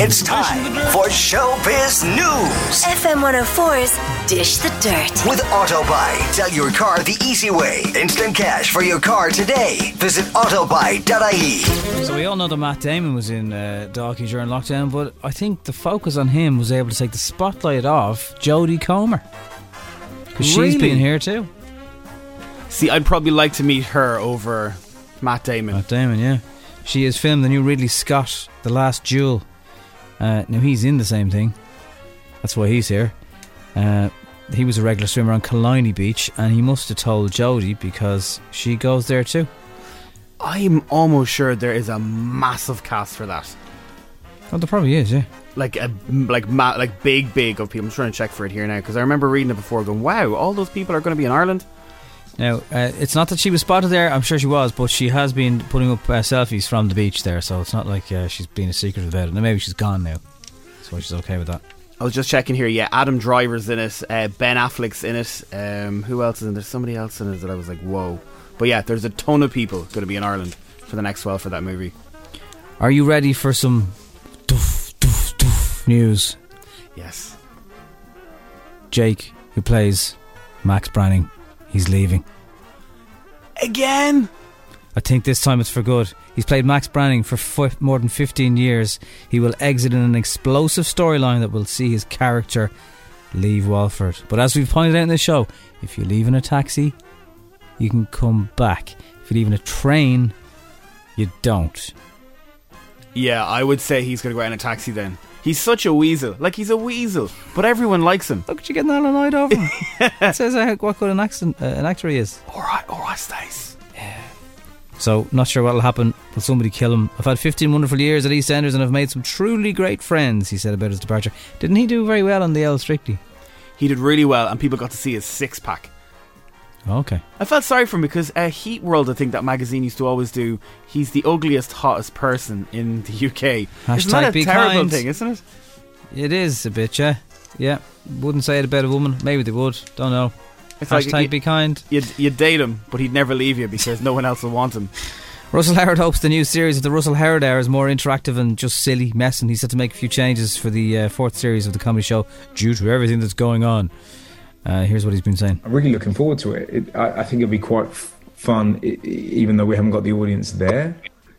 It's time for Showbiz News FM 104's Dish the Dirt. with Autobuy. Sell your car the easy way. Instant cash for your car today. Visit autobuy.ie. So we all know that Matt Damon was in uh, Dalkey during lockdown, but I think the focus on him was able to take the spotlight off Jodie Comer. Because she's been here too. See, I'd probably like to meet her over Matt Damon. Matt Damon, yeah. She has filmed the new Ridley Scott, The Last Duel. Uh, now he's in the same thing. That's why he's here. Uh, he was a regular swimmer on Killiney Beach, and he must have told Jodie because she goes there too. I'm almost sure there is a massive cast for that. Oh, there probably is, yeah. Like a like ma- like big big of people. I'm trying to check for it here now because I remember reading it before, going, "Wow, all those people are going to be in Ireland." Now, uh, it's not that she was spotted there. I'm sure she was, but she has been putting up uh, selfies from the beach there, so it's not like uh, she's being a secret about it. Maybe she's gone now, so she's okay with that. I was just checking here. Yeah, Adam Driver's in it. Uh, ben Affleck's in it. Um, who else is in? There's somebody else in it that I was like, "Whoa!" But yeah, there's a ton of people going to be in Ireland for the next while for that movie. Are you ready for some doof, doof, doof news? Yes. Jake, who plays Max Branning, he's leaving. Again. I think this time it's for good. He's played Max Branning for fi- more than 15 years. He will exit in an explosive storyline that will see his character leave Walford. But as we've pointed out in the show, if you leave in a taxi, you can come back. If you leave in a train, you don't. Yeah, I would say he's going to go out in a taxi then. He's such a weasel. Like, he's a weasel. But everyone likes him. Look at you getting all annoyed over him. it says uh, what good an, accent, uh, an actor he is. Alright, alright, Stace. So, not sure what'll happen. Will somebody kill him? I've had 15 wonderful years at EastEnders and I've made some truly great friends, he said about his departure. Didn't he do very well on the L Strictly? He did really well, and people got to see his six pack. Okay. I felt sorry for him because uh, Heat World, I think that magazine used to always do. He's the ugliest, hottest person in the UK. isn't that a terrible kind. thing, isn't it? It is a bit, yeah. Yeah. Wouldn't say it about a woman. Maybe they would. Don't know. It's Hashtag like be kind. you'd, you'd date him, but he'd never leave you because no one else will want him. Russell Howard hopes the new series of the Russell Howard Hour is more interactive and just silly messing. He's had to make a few changes for the uh, fourth series of the comedy show due to everything that's going on. Uh, here's what he's been saying. I'm really looking forward to it. it I, I think it'll be quite f- fun, i- i- even though we haven't got the audience there.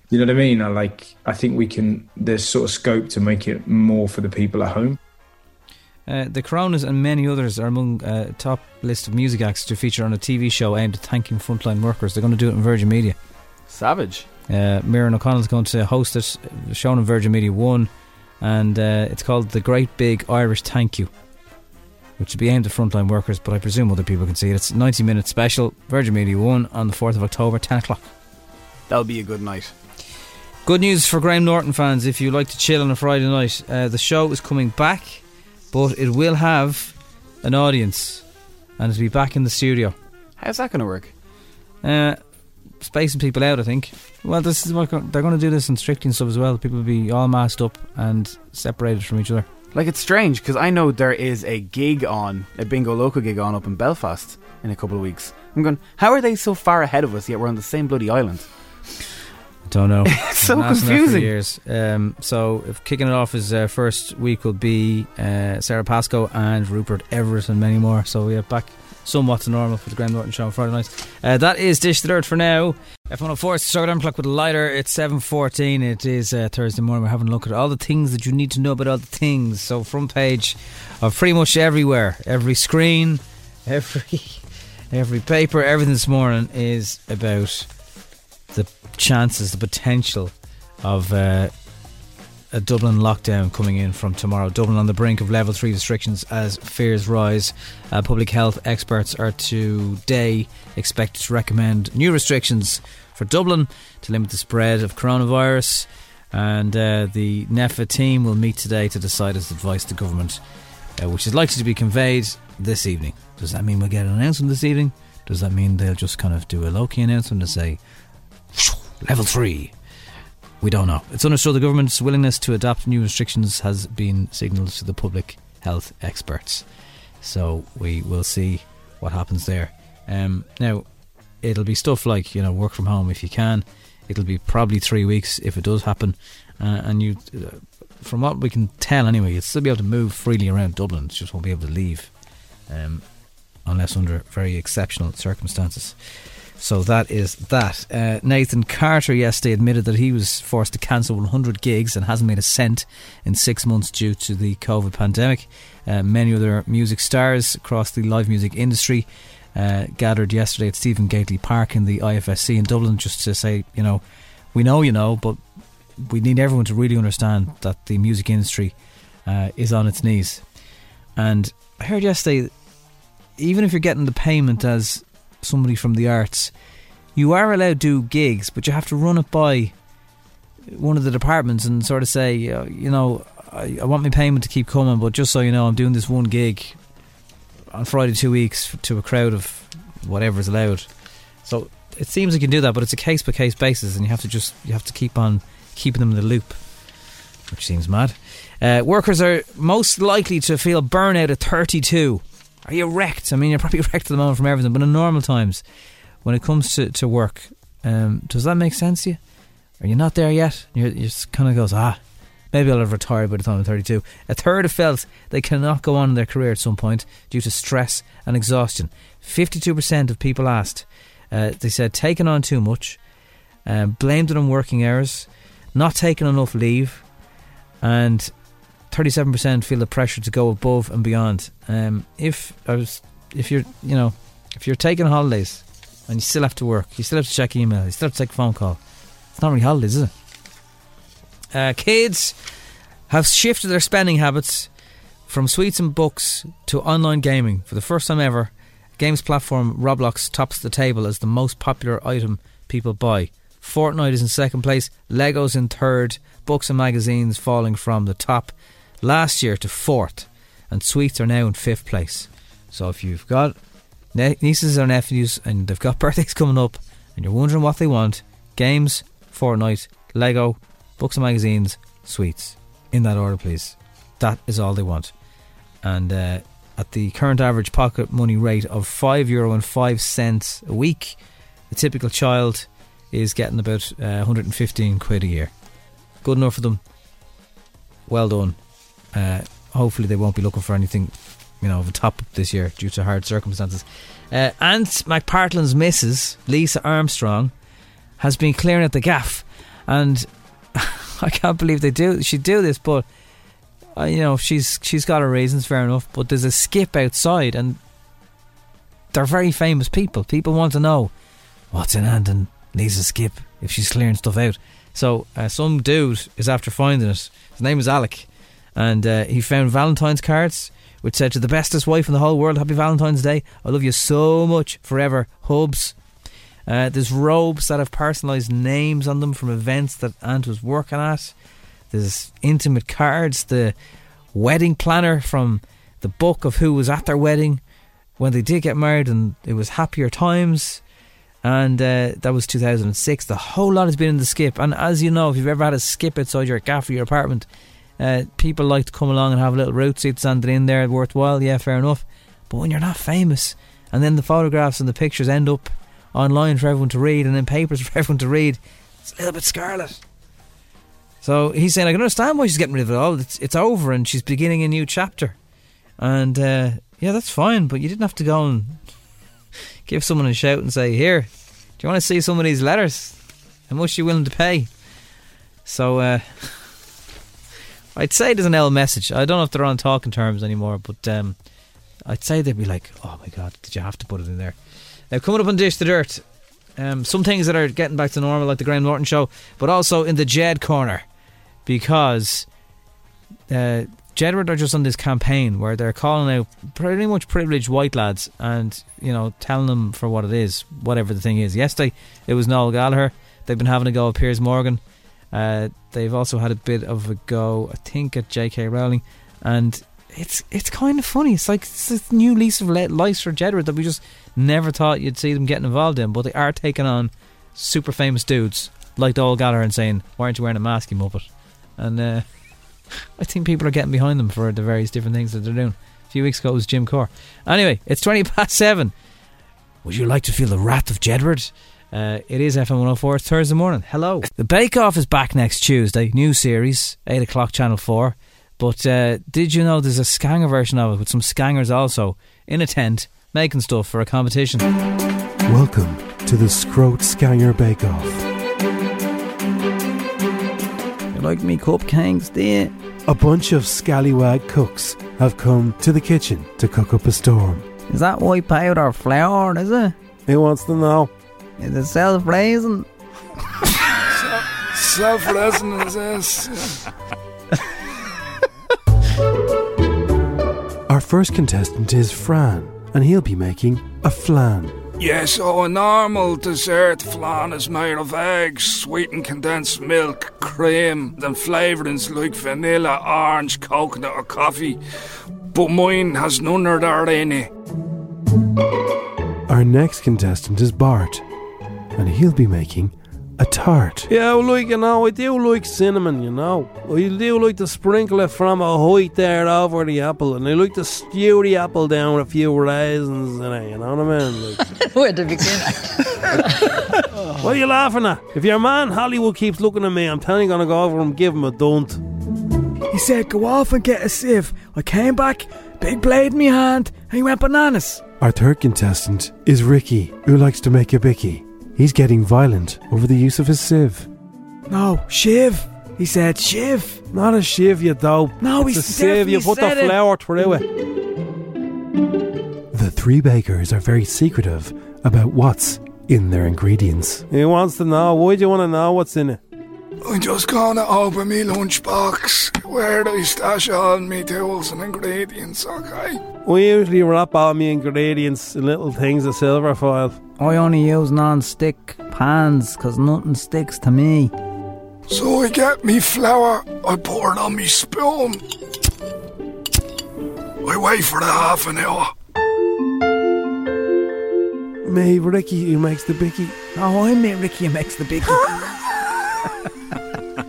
You know what I mean? I like. I think we can. There's sort of scope to make it more for the people at home. Uh, the Coronas and many others are among uh, top list of music acts to feature on a TV show aimed at thanking frontline workers. They're going to do it in Virgin Media. Savage. Uh, Miriam O'Connell's going to host it, uh, shown on Virgin Media 1, and uh, it's called The Great Big Irish Thank You, which will be aimed at frontline workers, but I presume other people can see it. It's a 90 minute special, Virgin Media 1, on the 4th of October, 10 o'clock. That'll be a good night. Good news for Graham Norton fans if you like to chill on a Friday night. Uh, the show is coming back, but it will have an audience, and it'll be back in the studio. How's that going to work? Uh, spacing people out, I think. Well, this is what they're going to do this in Strictly and stuff as well. People will be all masked up and separated from each other. Like, it's strange because I know there is a gig on, a bingo local gig on up in Belfast in a couple of weeks. I'm going, how are they so far ahead of us yet we're on the same bloody island? I don't know. It's so I've been asking that for confusing. years. Um, so, if kicking it off his uh, first week will be uh, Sarah Pascoe and Rupert Everett and many more. So, we yeah, back somewhat to normal for the Graham Norton show on Friday night. Uh, that is Dish the Dirt for now. F104 is start alarm clock with a lighter. It's 7.14. It is uh, Thursday morning. We're having a look at all the things that you need to know about all the things. So, front page of pretty much everywhere, every screen, every every paper, everything this morning is about the chances, the potential of uh, a Dublin lockdown coming in from tomorrow. Dublin on the brink of level three restrictions as fears rise. Uh, public health experts are today expected to recommend new restrictions for Dublin to limit the spread of coronavirus. And uh, the NPHET team will meet today to decide its advice to government, uh, which is likely to be conveyed this evening. Does that mean we'll get an announcement this evening? Does that mean they'll just kind of do a low key announcement and say, level three? We don't know. It's understood the government's willingness to adopt new restrictions has been signalled to the public health experts. So we will see what happens there. Um, now, it'll be stuff like you know work from home if you can. It'll be probably three weeks if it does happen, uh, and you. Uh, from what we can tell anyway, you'll still be able to move freely around Dublin. You just won't be able to leave, um, unless under very exceptional circumstances. So that is that. Uh, Nathan Carter yesterday admitted that he was forced to cancel 100 gigs and hasn't made a cent in six months due to the COVID pandemic. Uh, many other music stars across the live music industry uh, gathered yesterday at Stephen Gately Park in the IFSC in Dublin just to say, you know, we know you know, but we need everyone to really understand that the music industry uh, is on its knees. And I heard yesterday, even if you're getting the payment as somebody from the arts, you are allowed to do gigs, but you have to run it by one of the departments and sort of say, uh, you know, I, I, want my payment to keep coming, but just so you know, I'm doing this one gig on Friday two weeks to a crowd of whatever is allowed. So it seems you can do that, but it's a case by case basis, and you have to just you have to keep on keeping them in the loop, which seems mad. Uh, workers are most likely to feel burnout at 32 are you wrecked? I mean, you're probably wrecked at the moment from everything, but in normal times, when it comes to, to work, um, does that make sense to you? Are you not there yet? You just kind of goes, ah, maybe I'll have retired by the time I'm 32. A third have felt they cannot go on in their career at some point due to stress and exhaustion. 52% of people asked, uh, they said taking on too much, uh, blamed it on working hours, not taking enough leave, and 37% feel the pressure to go above and beyond. Um, if I was, if you're, you know, if you're taking holidays and you still have to work, you still have to check email, you still have to take a phone call. It's not really holidays, is it? Uh, kids have shifted their spending habits from sweets and books to online gaming. For the first time ever, games platform Roblox tops the table as the most popular item people buy. Fortnite is in second place, Legos in third, books and magazines falling from the top last year to fourth, and sweets are now in fifth place. So if you've got nieces or nephews and they've got birthdays coming up and you're wondering what they want, games, Fortnite, Lego, books and magazines, sweets. In that order, please. That is all they want. And uh, at the current average pocket money rate of five euro and five cents a week, the typical child is getting about uh, 115 quid a year. Good enough for them. Well done. Uh, hopefully, they won't be looking for anything, you know, of a top this year due to hard circumstances. Uh, Ant McPartlin's missus, Lisa Armstrong, has been clearing at the gaff, and I can't believe they do. She do this, but uh, you know, she's she's got her reasons, fair enough. But there's a skip outside, and they're very famous people. People want to know what's in Ant and Lisa's skip if she's clearing stuff out. So uh, some dude is after finding it. His name is Alec and uh, he found Valentine's cards which said to the bestest wife in the whole world, Happy Valentine's Day. I love you so much forever, Hubs. Uh, there's robes that have personalised names on them from events that Ant was working at. There's intimate cards, the wedding planner from the book of who was at their wedding when they did get married, and it was happier times. And uh, that was 2006. The whole lot has been in the skip. And as you know, if you've ever had a skip outside your gaff or your apartment, uh, people like to come along and have a little root seat standing in there, worthwhile, yeah, fair enough. But when you're not famous, and then the photographs and the pictures end up online for everyone to read, and in papers for everyone to read, it's a little bit scarlet. So he's saying, I can understand why she's getting rid of it all. It's, it's over, and she's beginning a new chapter. And uh, yeah, that's fine, but you didn't have to go and give someone a shout and say, Here, do you want to see some of these letters? How much are you willing to pay? So, uh, I'd say there's an L message. I don't know if they're on talking terms anymore, but um, I'd say they'd be like, "Oh my god, did you have to put it in there?" Now coming up on Dish the Dirt, um, some things that are getting back to normal, like the Graham Norton show, but also in the Jed corner, because uh, Jedward are just on this campaign where they're calling out pretty much privileged white lads and you know telling them for what it is, whatever the thing is. Yesterday it was Noel Gallagher. They've been having a go at Piers Morgan. Uh, they've also had a bit of a go, I think, at J.K. Rowling, and it's it's kind of funny. It's like it's a new lease of life for Jedward that we just never thought you'd see them getting involved in, but they are taking on super famous dudes like Noel Gallagher and saying, "Why aren't you wearing a mask, you muppet?" And uh, I think people are getting behind them for the various different things that they're doing. A few weeks ago it was Jim Corr. Anyway, it's twenty past seven. Would you like to feel the wrath of Jedward? Uh, it is FM 104. It's Thursday morning. Hello. The Bake Off is back next Tuesday. New series, 8 o'clock, Channel 4. But uh, did you know there's a Scanger version of it with some Scangers also in a tent making stuff for a competition? Welcome to the Scroat Scanger Bake Off. You like me cupcakes, do you? A bunch of scallywag cooks have come to the kitchen to cook up a storm. Is that white powder flour, is it? Who wants to know? Is it self-raising? Self-raising is this. Our first contestant is Fran, and he'll be making a flan. Yeah, oh, so a normal dessert flan is made of eggs, sweetened condensed milk, cream, then flavourings like vanilla, orange, coconut, or coffee. But mine has none of that in it. Our next contestant is Bart, and he'll be making a tart. Yeah, well, like, you know, I do like cinnamon, you know. I do like to sprinkle it from a height there over the apple, and I like to stew the apple down with a few raisins in it, you know what I mean? Like, Where to begin? what are you laughing at? If your man Hollywood keeps looking at me, I'm telling you, I'm gonna go over and give him a dunt. He said, go off and get a sieve. I came back, big blade in my hand, and he went bananas. Our third contestant is Ricky, who likes to make a bicky. He's getting violent over the use of his sieve. No, shiv. He said, shiv. Not a shiv, you dope. No, it's he a sieve. You put the said it. flour through it. The three bakers are very secretive about what's in their ingredients. He wants to know. Why do you want to know what's in it? I'm just gonna open me lunchbox where do I stash all me tools and ingredients, okay? We usually wrap all my ingredients in little things of silver foil. I only use non-stick pans because nothing sticks to me. So I get me flour, I pour it on me spoon. I wait for the half an hour. Me, Ricky, who makes the bicky. Oh, I met Ricky who makes the big.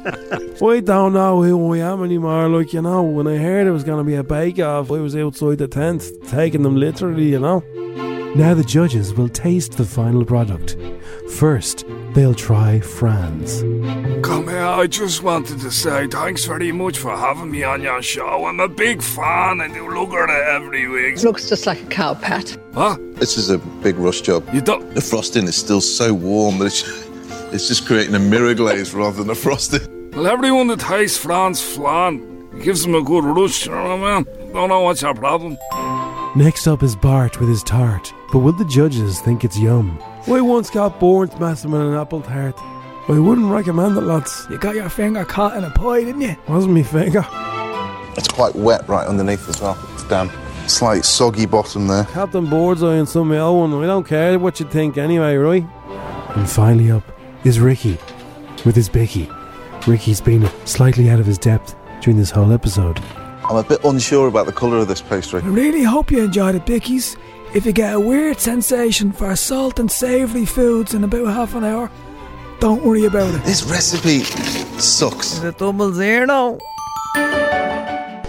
I don't know who I am anymore. Like, you know, when I heard it was going to be a bake off, I was outside the tent, taking them literally, you know. Now the judges will taste the final product. First, they'll try Fran's. Come here, I just wanted to say thanks very much for having me on your show. I'm a big fan and you look at it every week. It looks just like a cow pat. Huh? This is a big rush job. You don't. The frosting is still so warm that it's, it's just creating a mirror glaze rather than a frosting. Well, everyone that tastes Fran's flan gives them a good rush, you know what I mean? Don't know what's your problem. Next up is Bart with his tart. But will the judges think it's yum? We once got burnt messing with an apple tart. I wouldn't recommend it, lads. You got your finger caught in a pie, didn't you? Wasn't me finger. It's quite wet right underneath as well. It's damp. Slight soggy bottom there. Captain Birdseye and some of my own. I don't care what you think anyway, right? And finally up is Ricky with his bicky. Ricky's been slightly out of his depth during this whole episode. I'm a bit unsure about the colour of this pastry. I really hope you enjoy the bickies. If you get a weird sensation for salt and savoury foods in about half an hour, don't worry about it. This recipe sucks. Is it double zero?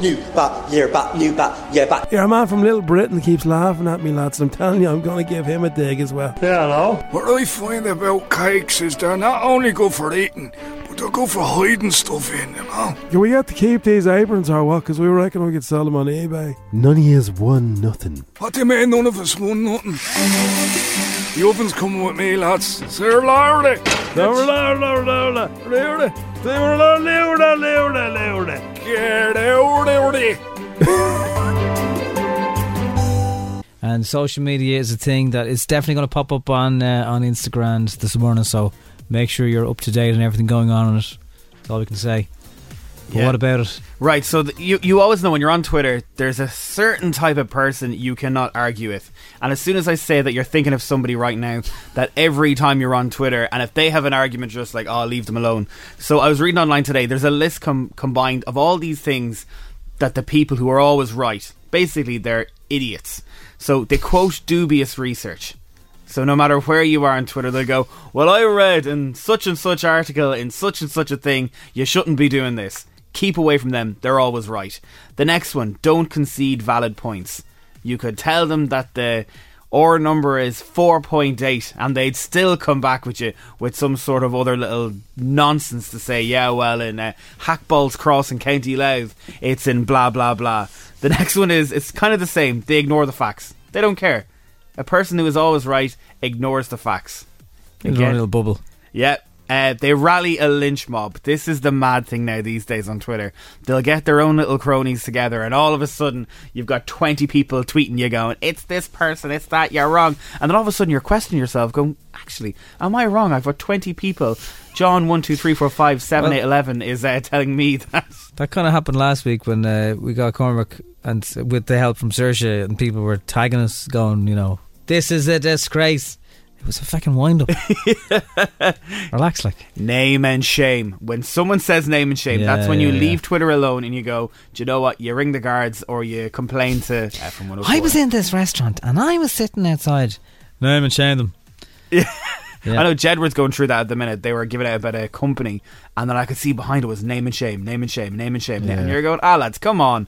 New bat, year bat, new bat, yeah bat. Your man from Little Britain keeps laughing at me, lads. I'm telling you, I'm going to give him a dig as well. Yeah, no. What I find about cakes is they're not only good for eating, They'll go for hiding stuff in, them, huh? Yeah, we had to keep these aprons or what? Because we reckon we could sell them on eBay. None of us won nothing. What do you mean none of us won nothing? The oven's coming with me, lads. Sir Lordy! Sir Lordy, Lordy, Lordy, Sir And social media is a thing that is definitely going to pop up on uh, on Instagram this morning. So make sure you're up to date on everything going on on it. That's all we can say. But Yeah. what about it? Right, so th- you you always know when you're on Twitter, there's a certain type of person you cannot argue with. And as soon as I say that you're thinking of somebody right now, that every time you're on Twitter, and if they have an argument, just like, oh, leave them alone. So I was reading online today, there's a list com- combined of all these things that the people who are always right, basically, they're idiots. So they quote dubious research. So no matter where you are on Twitter, they'll go, Well, I read in such and such article, in such and such a thing, you shouldn't be doing this. Keep away from them, they're always right. The next one, don't concede valid points. You could tell them that the or number is 4.8, and they'd still come back with you with some sort of other little nonsense to say, yeah, well, in uh, Hackballs Cross in County Louth, it's in blah, blah, blah. The next one is, it's kind of the same. They ignore the facts. They don't care. A person who is always right ignores the facts. It's a little bubble. Yeah. Uh, they rally a lynch mob. This is the mad thing now these days on Twitter. They'll get their own little cronies together, and all of a sudden, you've got 20 people tweeting you going, It's this person, it's that, you're wrong. And then all of a sudden, you're questioning yourself, going, Actually, am I wrong? I've got 20 people. John 1, 2, 3, 4, 5, 7, Well- 8, 11 is uh, telling me that. That kind of happened last week when uh, we got Cormac and with the help from Saoirse and people were tagging us, going, you know, this is a disgrace. It was a fucking wind up. Relax, like. Name and shame. When someone says name and shame, Yeah, that's when you yeah, leave yeah. Twitter alone and you go, Do you know what? You ring the guards or you complain to FM 104. I was in this restaurant and I was sitting outside. Name and shame them. Yeah. Yeah. I know Jedward's going through that at the minute. They were giving out about a company, and then I could see behind it was name and shame, name and shame, name and shame. Yeah. And you're going, ah, lads, come on.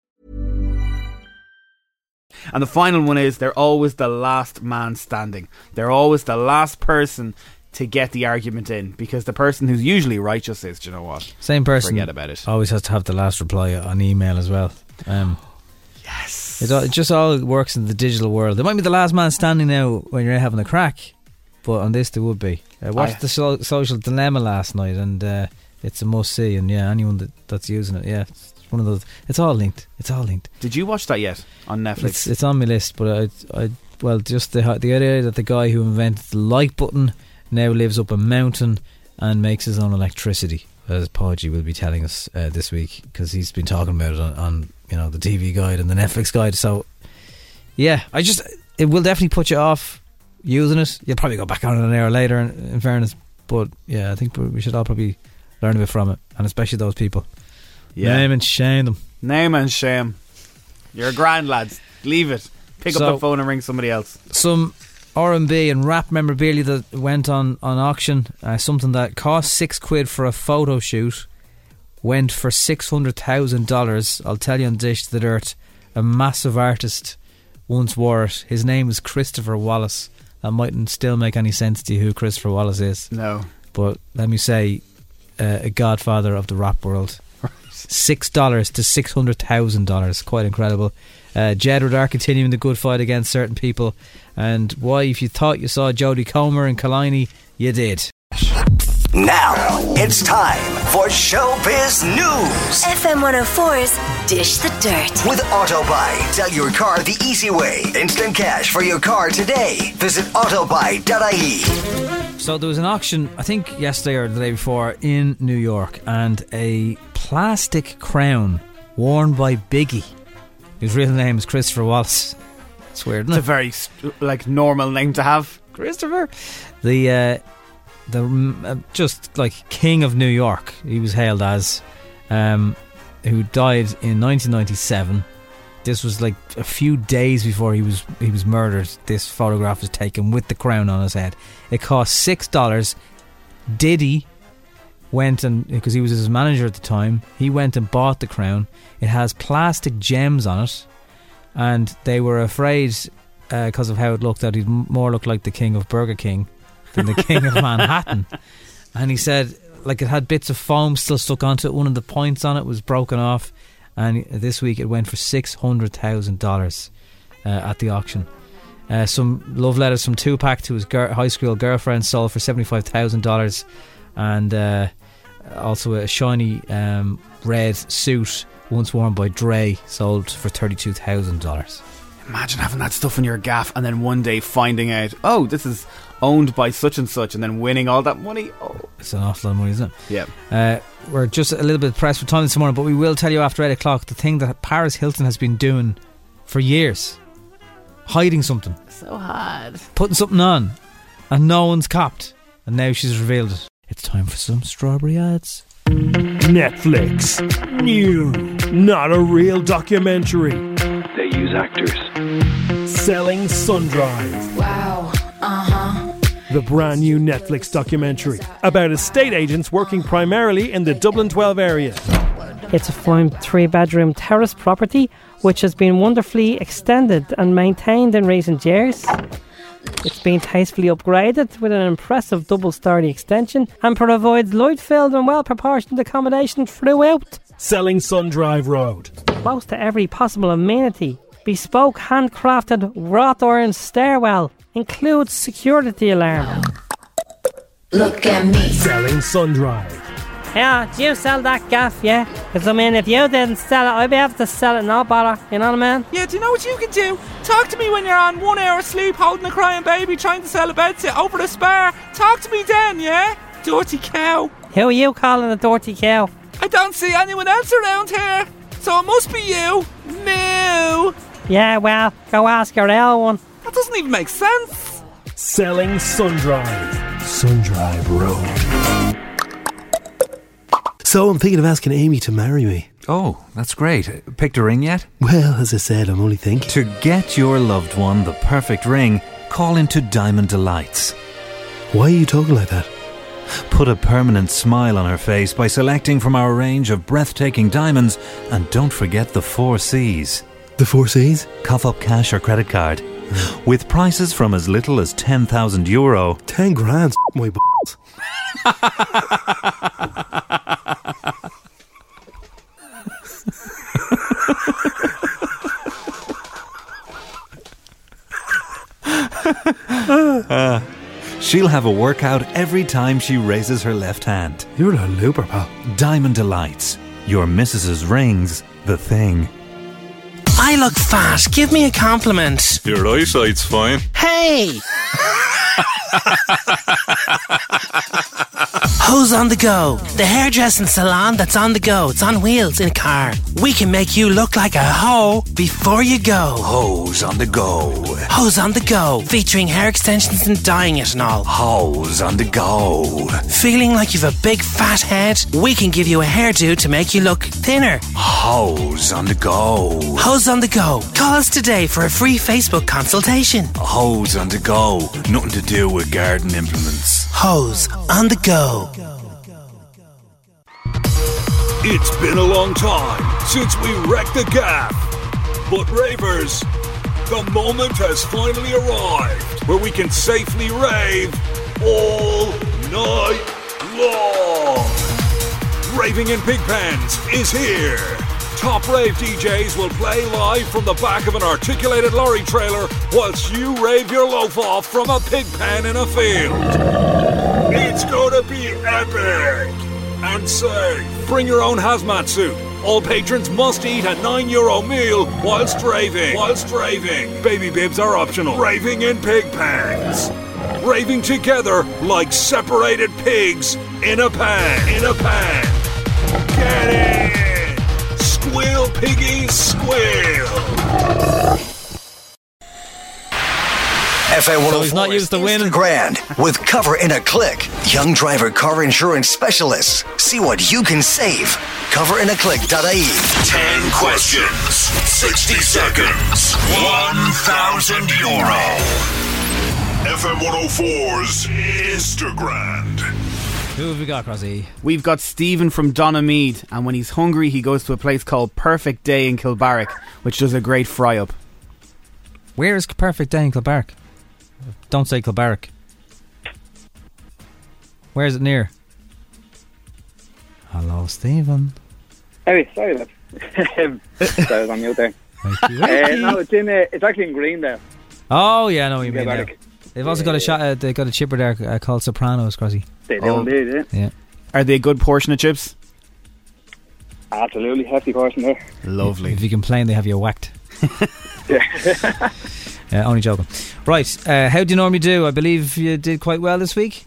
And the final one is they're always the last man standing. They're always the last person to get the argument in because the person who's usually righteous is, do you know what? Same person. Forget about it. Always has to have the last reply on email as well. Um, yes. It, all- it just all works in the digital world. It might be the last man standing now when you're having a crack, but on this they would be. I watched I- the so- social dilemma last night, and uh, it's a must see. And yeah, anyone that, that's using it, yeah, one of those. It's all linked. It's all linked. Did you watch that yet on Netflix? It's it's on my list, but I, I well, just the the idea that the guy who invented the like button now lives up a mountain and makes his own electricity, as Podgy will be telling us uh, this week because he's been talking about it on, on you know the TV guide and the Netflix guide. So yeah, I just it will definitely put you off using it. You'll probably go back on it an hour later. In, in fairness, but yeah, I think we should all probably learn a bit from it, and especially those people. Yeah. Name and shame them. Name and shame. You're a grand lads. Leave it. Pick up the phone and ring somebody else. some R&B and rap memorabilia that went on, on auction. Uh, something that cost six quid for a photo shoot went for six hundred thousand dollars. I'll tell you on Dish to the Dirt. A massive artist once wore it. His name is Christopher Wallace. That mightn't still make any sense to you who Christopher Wallace is. No. But let me say, uh, a godfather of the rap world. Six dollars to six hundred thousand dollars, quite incredible. Uh, Jedward are continuing the good fight against certain people, and why, if you thought you saw Jodie Comer and Killiney, you did. Now it's time for Showbiz News FM 104's Dish the Dirt. with Autobuy. Sell your car the easy way. Instant cash for your car today. Visit autobuy.ie. So there was an auction, I think yesterday or the day before, in New York, and a plastic crown worn by Biggie, whose real name is Christopher Wallace. It's weird, isn't It's it? a very like normal name to have. Christopher. The uh, the mm, uh, just like king of New York, he was hailed as, um, who died in 1997. This was like a few days before he was he was murdered. This photograph was taken with the crown on his head. It cost six dollars. Diddy went and because he was his manager at the time, he went and bought the crown. It has plastic gems on it, and they were afraid because of how it looked that he'd more look like the king of Burger King than the king of Manhattan. And he said, like it had bits of foam still stuck onto it. One of the points on it was broken off, and this week it went for six hundred thousand dollars uh, at the auction. Uh, some love letters from Tupac to his gir- high school girlfriend sold for seventy five thousand dollars, and uh, also a shiny um, red suit once worn by Dre sold for thirty two thousand dollars. Imagine having that stuff in your gaff and then one day finding out, oh, this is owned by such and such, and then winning all that money. Oh, It's an awful lot of money, isn't it? yeah. Uh, we're just a little bit pressed for time this morning, but we will tell you after 8 o'clock the thing that Paris Hilton has been doing for years hiding something, So hard. putting something on, and no one's copped. And now she's revealed it. It's time for some strawberry ads. Netflix. New. Not a real documentary. They use actors. Selling Sundrive. Wow. The brand new Netflix documentary about estate agents working primarily in the Dublin 12 area. It's a fine three bedroom terrace property which has been wonderfully extended and maintained in recent years. It's been tastefully upgraded with an impressive double story extension and provides light filled and well proportioned accommodation throughout. Selling Sundrive Road. Close to every possible amenity. Bespoke handcrafted wrought iron stairwell includes security alarm. Look at me. Selling Sundrive. Yeah, do you sell that gaff, yeah? Because I mean, if you didn't sell it, I'd be able to sell it, no bother. You know what I mean? Yeah, do you know what you can do? Talk to me when you're on one hour sleep, holding a crying baby, trying to sell a bed sit over the spare. Talk to me then, yeah? Dirty cow. Who are you calling a dirty cow? I don't see anyone else around here, so it must be you. No. Yeah, well, go ask your L one. That doesn't even make sense. Selling Sundrive. Sundrive Road. So I'm thinking of asking Amy to marry me. Oh, that's great. Picked a ring yet? Well, as I said, I'm only thinking. To get your loved one the perfect ring, call into Diamond Delights. Why are you talking like that? Put a permanent smile on her face by selecting from our range of breathtaking diamonds and don't forget the four C's. The four C's? Cough up cash or credit card. With prices from as little as 10,000 euro. 10 grand, my balls. Uh, she'll have a workout every time she raises her left hand. You're a looper, pal. Diamond Delights. Your missus's rings, the thing. I look fat. Give me a compliment. Your eyesight's fine. Hey! Hose on the go. The hairdressing salon that's on the go. It's on wheels in a car. We can make you look like a hoe before you go. Hose on the go. Hose on the go. Featuring hair extensions and dyeing it and all. Hose on the go. Feeling like you've a big fat head? We can give you a hairdo to make you look thinner. Hose on the go. Hose on the go. Call us today for a free Facebook consultation. Hose on the go. Nothing to do with garden implements. Hose on the go. It's been a long time since we wrecked the gaff. But Ravers, the moment has finally arrived where we can safely rave all night long. Raving in Pigpens is here. Top rave DJs will play live from the back of an articulated lorry trailer whilst you rave your loaf off from a pig pen in a field. It's gonna be epic and safe. Bring your own hazmat suit. All patrons must eat a 9 euro meal whilst raving. Whilst raving. Baby bibs are optional. Raving in pig pens. Raving together like separated pigs in a pan. In a pan. Get in! Squeal, piggy, squeal! FA 104 So he's not used to winning. grand with cover in a click. Young driver car insurance specialists. See what you can save. Coverinaclick.ie. 10 questions, 60 seconds, 1,000 euro. FM 104's Instagram. Who have we got, Crossy? We've got Stephen from Donaghmede, and when he's hungry, he goes to a place called Perfect Day in Kilbarrack, which does a great fry up. Where is Perfect Day in Kilbarrack? Don't say Kilbarrack. Where is it near? Hello, Stephen. Hey, sorry, lad. Um, sorry, I was on mute there. Uh, no, it's in. Uh, it's actually in green there. Oh yeah, I know what you mean. Kilbarrack. now. They've also got a shot. Uh, they got a chipper there uh, called Sopranos, Crossy. They do indeed, yeah. Yeah. Are they a good portion of chips? Absolutely hefty portion there. Lovely. If you complain, they have you whacked. Yeah. Uh, only joking. Right, uh, how do you normally do? I believe you did quite well this week.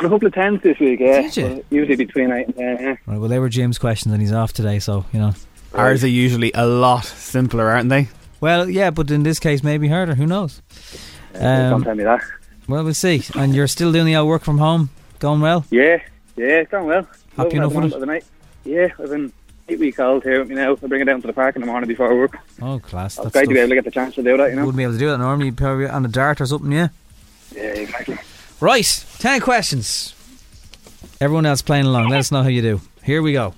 Got a couple of tens this week, yeah. Did you? Usually between eight and ten, yeah. Right, well, they were Jim's questions and he's off today, so, you know. Ours are usually a lot simpler, aren't they? Well, yeah, but in this case, maybe harder. Who knows? don't um, tell me that. Well, we'll see. And you're still doing the old work from home? Going well? Yeah, yeah, it's going well. Happy enough with it? The night. Yeah, I've been eight weeks old here with me now. I bring it down to the park in the morning before I work. Oh, class. It's That's great to be able to get the chance to do that, you know. Wouldn't be able to do that normally. You'd probably on a dart or something, yeah? Yeah, exactly. Right, 10 questions. Everyone else playing along, let us know how you do. Here we go.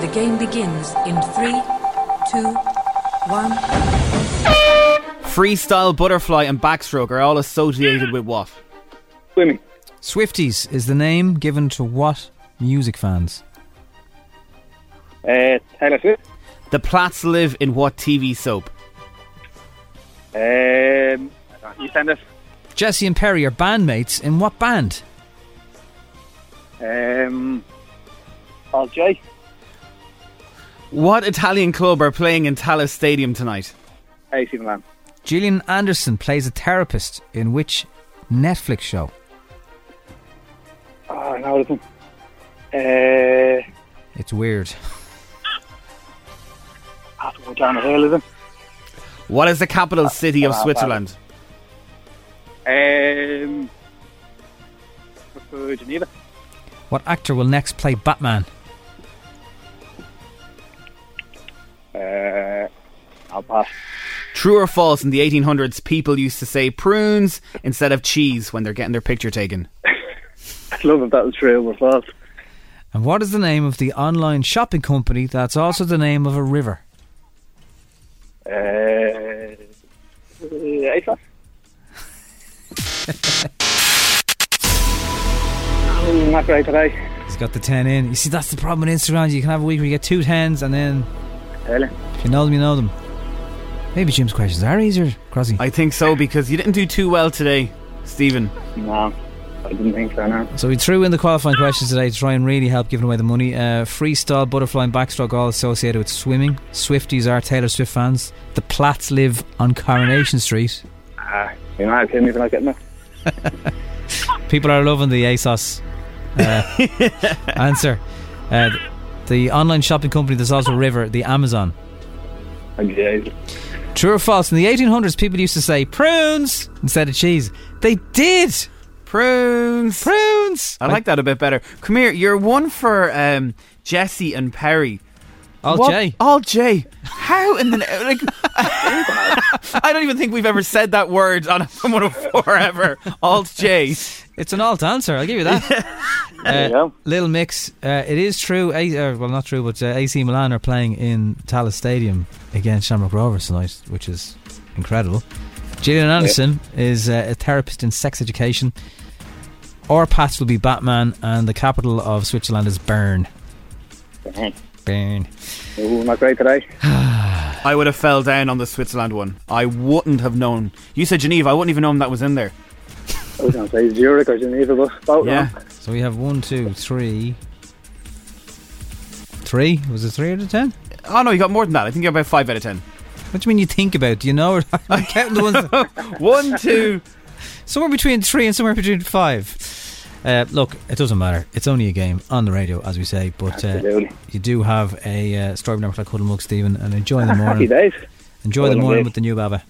The game begins in three, two, one. Freestyle, butterfly, and backstroke are all associated with what? Swimming. Swifties is the name given to what music fans? Uh, Taylor Swift. The Platts live in what TV soap? Um, EastEnders. Jesse and Perry are bandmates in what band? Um, All J. What Italian club are playing in Tallaght Stadium tonight? AC Milan. Gillian Anderson plays a therapist in which Netflix show? Oh, I know this. Uh, It's weird. have to go down the hill, is it? What is the capital city of uh, Switzerland? Um, Geneva. What actor will next play Batman? Uh, I'll pass. True or false, in the 1800s, people used to say prunes instead of cheese when they're getting their picture taken. I'd love if that was true or false. And what is the name of the online shopping company that's also the name of a river? Uh, uh, ASOS. Oh, Not great today. He's got the 10 in. You see, that's the problem with Instagram. You can have a week where you get two tens and then Really? if you know them, you know them. Maybe Jim's questions are easier, Crossy. I think so because you didn't do too well today, Stephen. No, I didn't think so, no. So we threw in the qualifying questions today to try and really help giving away the money. Uh, freestyle, butterfly, and backstroke all associated with swimming. Swifties are Taylor Swift fans. The Platts live on Coronation Street. Ah, you know, I couldn't even like getting it. People are loving the ASOS uh, answer. Uh, the online shopping company that's also a river, the Amazon. Okay. True or false? In the 1800s, people used to say prunes instead of cheese. They did. Prunes. Prunes. I like that a bit better. Come here, you're one for um, Jesse and Perry. All What- J. All J. How in the like? I don't even think we've ever said that word on someone before ever. Alt J. It's an alt answer. I'll give you that. There you Uh, little mix. Uh, it is true. A, uh, well, not true, but uh, AC Milan are playing in Tallaght Stadium against Shamrock Rovers tonight, which is incredible. Gillian Anderson is uh, a therapist in sex education. Our Pats will be Batman, and the capital of Switzerland is Bern. Bern. Oh, not great today. I would have fell down on the Switzerland one. I wouldn't have known. You said Geneva. I wouldn't even known that was in there. I was going to say Zurich or Geneva, but both Yeah. wrong. So we have one, two, three. Three? Was it three out of ten? Oh no, you got more than that. I think you're about five out of ten. What do you mean you think about? Do you know? I'm counting the ones. One, two. somewhere between three and somewhere between five. Uh, look, it doesn't matter. It's only a game on the radio, as we say. But uh, you do have a uh, strawberry number like Huddle Mug, Stephen, and enjoy the morning. Happy morning. days. Enjoy Well the morning with the new Baba.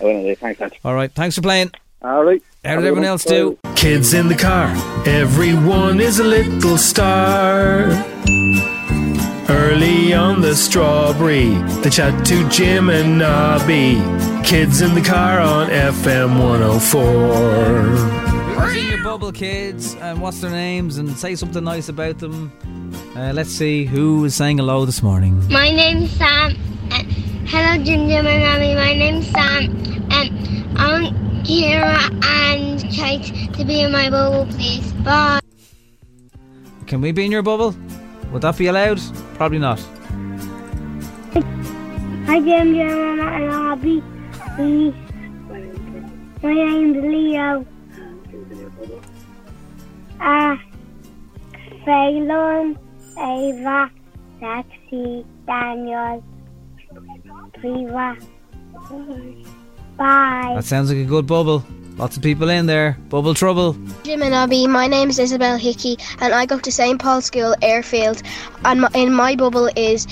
I will indeed. Thanks, Pat. All right, thanks for playing. All right. How did everyone else do? Kids in the car, everyone is a little star. Early on the strawberry, they chat to Jim and Nobby. Kids in the car on FM 104. What's in your bubble, kids? And what's their names? And say something nice about them. Uh, let's see who is saying hello this morning. My name's Sam. Uh, hello, Ginger, my mommy. My name's Sam. Um, I want Kira and Kate to be in my bubble, please. Bye. Can we be in your bubble? Would that be allowed? Probably not. Hi, Ginger, Mama, and Abby. My name's Leo. Ah, Phelan, Ava, Lexi, Daniel, rats. Bye. That sounds like a good bubble. Lots of people in there. Bubble trouble. Jim and Abby, my name is Isabel Hickey, and I go to St. Paul's School, Airfield. And my, in my bubble is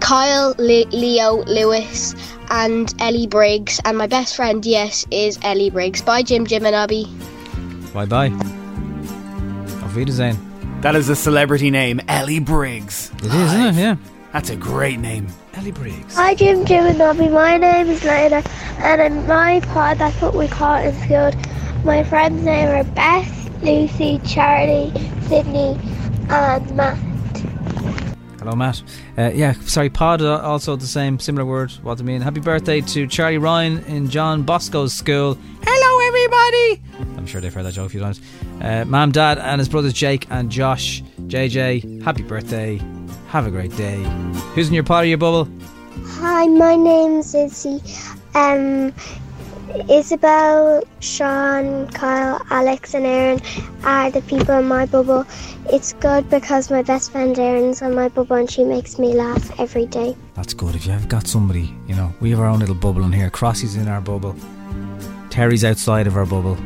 Kyle, Le- Leo, Lewis, and Ellie Briggs. And my best friend, yes, is Ellie Briggs. Bye, Jim, Jim, and Abby. Bye bye. Auf Wiedersehen. That is a celebrity name, Ellie Briggs. It is, isn't it? Yeah. That's a great name. Ellie Briggs. Hi, Jim, Jim, and Abby. My name is Lena, and in my pod, that's what we call it in school. My friends' name are Beth, Lucy, Charlie, Sydney, and Matt. Hello, Matt. Uh, yeah, sorry, pod also the same, similar word. What do you mean? Happy birthday to Charlie Ryan in John Bosco's school. Hello, everybody. I'm sure they've heard that joke a few times. Uh, Mom, Dad, and his brothers Jake and Josh. JJ, happy birthday. Have a great day. Who's in your pod or your bubble? Hi, my name's Izzy. Um, Isabel, Sean, Kyle, Alex, and Aaron are the people in my bubble. It's good because my best friend Erin's on my bubble and she makes me laugh every day. That's good. If you have got somebody, you know, we have our own little bubble in here. Crossy's in our bubble. Terry's outside of our bubble.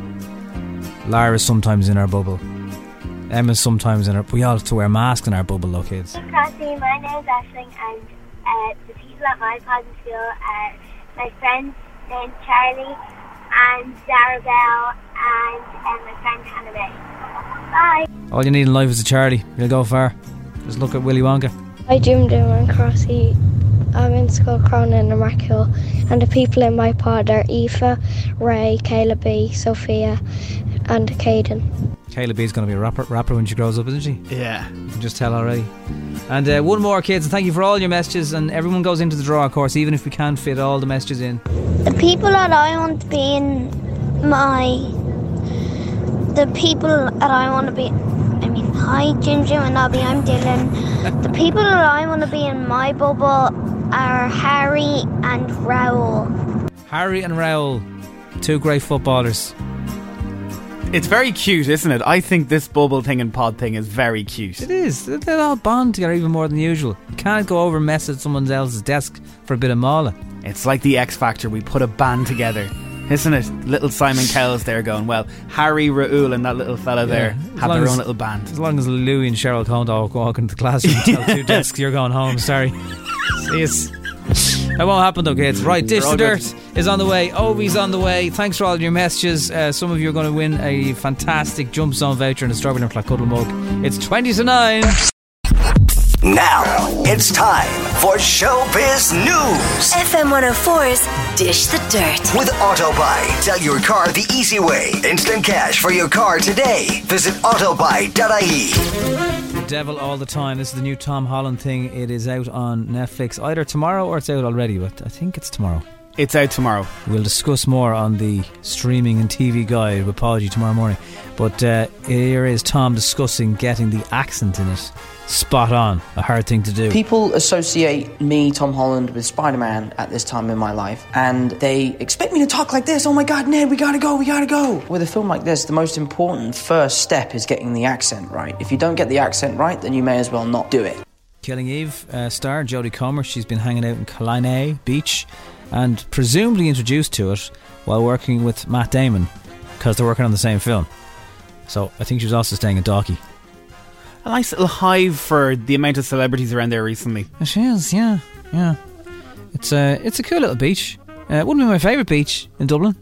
Lara's sometimes in our bubble. Emma's sometimes in our. We all have to wear masks in our bubble, though, kids. Hey, Cassie, my name's Ashling, and uh, the people at my pod school are my friends named Charlie and Zarabelle and uh, my friend Hannah May. Bye. All you need in life is a Charlie. You'll go far. Just look at Willy Wonka. Hi, Jim, Jim, and Crossy. I'm in school Cronin and Markhill, and the people in my pod are Aoife, Ray, Kayla B, Sophia, and Caden. Kayla B's going to be a rapper, rapper when she grows up, isn't she? Yeah. You can just tell already. And uh, one more, kids, and thank you for all your messages. And everyone goes into the draw, of course, even if we can't fit all the messages in. The people that I want to be in my. The people that I want to be. I mean, hi, Jim Jim and Abby, I'm Dylan. the people that I want to be in my bubble are Harry and Raoul. Harry and Raoul, two great footballers. It's very cute, isn't it? I think this bubble thing and pod thing is very cute. It is. They- all bond together even more than usual. You can't go over and mess at someone else's desk for a bit of mala. It's like the X Factor. We put a band together, isn't it? Little Simon Cowell's there going, well, Harry, Raoul, and that little fella there Yeah, have their as- own little band. As long as Louis and Cheryl don't walk into the classroom and tell two desks you're going home, sorry. See us. That won't happen though, kids. Right, Dish We're all the good. Dirt is on the way. Ovie's on the way. Thanks for all your messages. Uh, some of you are going to win a fantastic Jump Zone voucher and a Strawberry and Cuddle mug. It's 20 to 9. Now it's time for Showbiz News. FM 104's Dish the Dirt. With Autobuy, sell your car the easy way. Instant cash for your car today. Visit autobuy.ie. The Devil All the Time. This is the new Tom Holland thing. It is out on Netflix either tomorrow or it's out already, but I think it's tomorrow. It's out tomorrow. We'll discuss more on the streaming and TV guide with Apology tomorrow morning. But uh, here is Tom discussing getting the accent in it spot on. A hard thing to do. People associate me, Tom Holland, with Spider Man at this time in my life, and they expect me to talk like this. Oh my god, Ned, we gotta go, we gotta go. With a film like this, the most important first step is getting the accent right. If you don't get the accent right, then you may as well not do it. Killing Eve uh, star Jodie Comer. She's been hanging out in Killiney Beach and presumably introduced to it while working with Matt Damon because they're working on the same film. So I think she was also staying at Dalkey. A nice little hive for the amount of celebrities around there recently. She is, yeah, yeah. It's a it's a cool little beach. Uh, it wouldn't be my favourite beach in Dublin.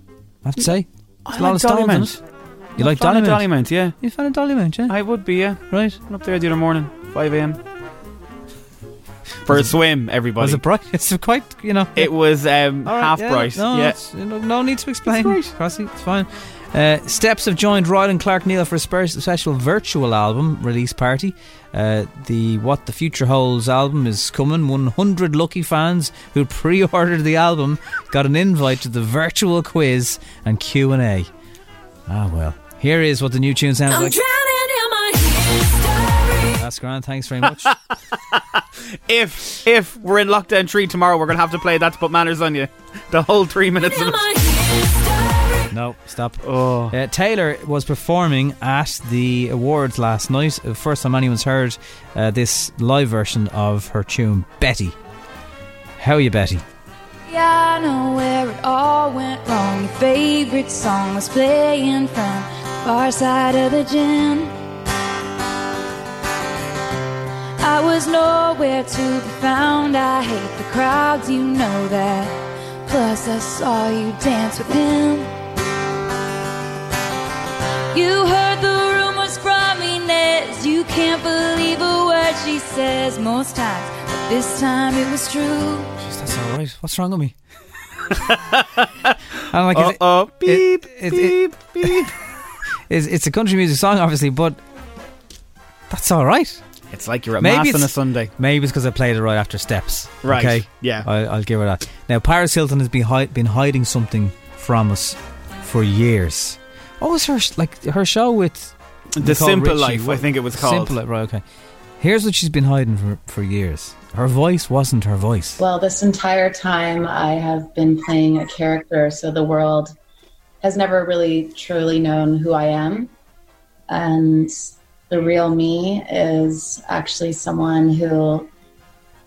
I have to say. I There's a lot like of Dollymount. You like fan of Dollymount? Dollymount, yeah. You fan of Dollymount, yeah? I would be, yeah. Right. Went up there the other morning, 5 a.m. For a swim, everybody. Was it bright? It's quite, you know. It was um, All right, half yeah, bright. No, yeah. it's- no, no need to explain. Crossy, it's fine. Uh, Steps have joined Rylan Clark Neal for a special virtual album release party. Uh, the What the Future Holds album is coming. 100 lucky fans who pre-ordered the album got an invite to the virtual quiz and Q and A. Ah well, here is what the new tune sounds like. That's grand. Thanks very much. If if we're in lockdown three tomorrow, we're gonna have to play that to put manners on you. The whole three minutes of it. No, stop. Oh. Uh, Taylor was performing at the awards last night. First time anyone's heard uh, this live version of her tune Betty. How are you, Betty? Yeah, I know where it all went wrong. Your favorite song was playing from the far side of the gym. I was nowhere to be found. I hate the crowds, you know that. Plus, I saw you dance with him. You heard the rumors from Inez. You can't believe a word she says most times, but this time it was true. Jeez, that's all right. What's wrong with me? I'm like, is it- Uh-oh. Beep, beep, beep. It's, it's a country music song, obviously, but that's all right. It's like you're at mass on a Sunday. Maybe it's because I played it right after Steps. Right, Okay. yeah. I, I'll give her that. Now, Paris Hilton has been hi- been hiding something from us for years. What was her sh- like? Her show with The Simple Richie, Life, I think it was called. Simple Life, right? Okay. Here's what she's been hiding for for years. Her voice wasn't her voice. Well, this entire time I have been playing a character, so the world has never really truly known who I am. And the real me is actually someone who